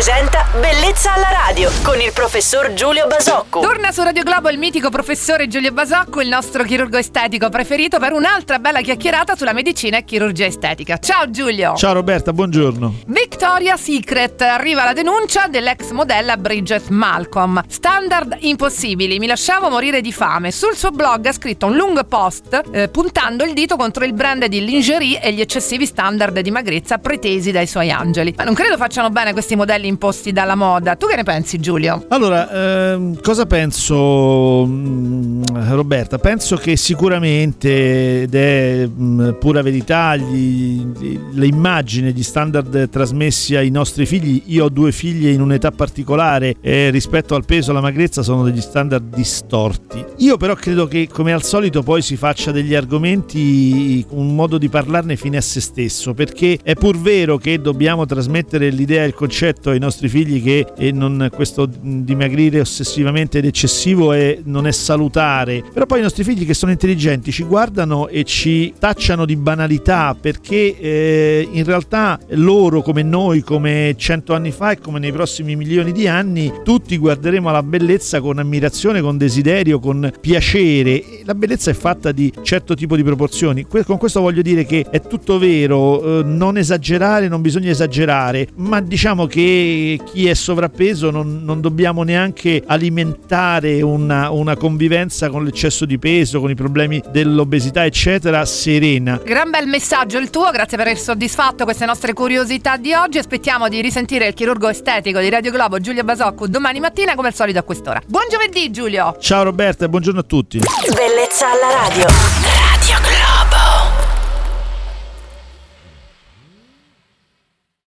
presenta Bellezza alla radio con il professor Giulio Basocco. Torna su Radio Globo il mitico professore Giulio Basocco, il nostro chirurgo estetico preferito, per un'altra bella chiacchierata sulla medicina e chirurgia estetica. Ciao Giulio! Ciao Roberta, buongiorno. Victoria's Secret, arriva la denuncia dell'ex modella Bridget Malcolm. Standard impossibili, mi lasciavo morire di fame. Sul suo blog ha scritto un lungo post eh, puntando il dito contro il brand di lingerie e gli eccessivi standard di magrezza pretesi dai suoi angeli. Ma non credo facciano bene questi modelli imposti dalla moda. Tu che ne pensi Giulio? Allora, ehm, cosa penso mh, Roberta? Penso che sicuramente, ed è mh, pura verità, gli, immagini, gli standard trasmessi ai nostri figli, io ho due figlie in un'età particolare e rispetto al peso e alla magrezza sono degli standard distorti. Io però credo che come al solito poi si faccia degli argomenti un modo di parlarne fine a se stesso, perché è pur vero che dobbiamo trasmettere l'idea e il concetto ai nostri figli che eh, non- questo dimagrire ossessivamente ed eccessivo è- non è salutare, però poi i nostri figli che sono intelligenti ci guardano e ci tacciano di banalità perché eh, in realtà loro come noi, come cento anni fa e come nei prossimi milioni di anni, tutti guarderemo alla bellezza con ammirazione, con desiderio, con piacere. E La bellezza è fatta di certo tipo di proporzioni. Con questo voglio dire che è tutto vero, eh, non esagerare, non bisogna esagerare, ma diciamo che chi è sovrappeso non, non dobbiamo neanche alimentare una, una convivenza con l'eccesso di peso, con i problemi dell'obesità, eccetera, serena. Gran bel messaggio il tuo, grazie per aver soddisfatto queste nostre curiosità di oggi. Aspettiamo di risentire il chirurgo estetico di Radio Globo Giulio Basocco domani mattina come al solito a quest'ora. Buon giovedì Giulio! Ciao Roberta e buongiorno a tutti. Bellezza alla radio.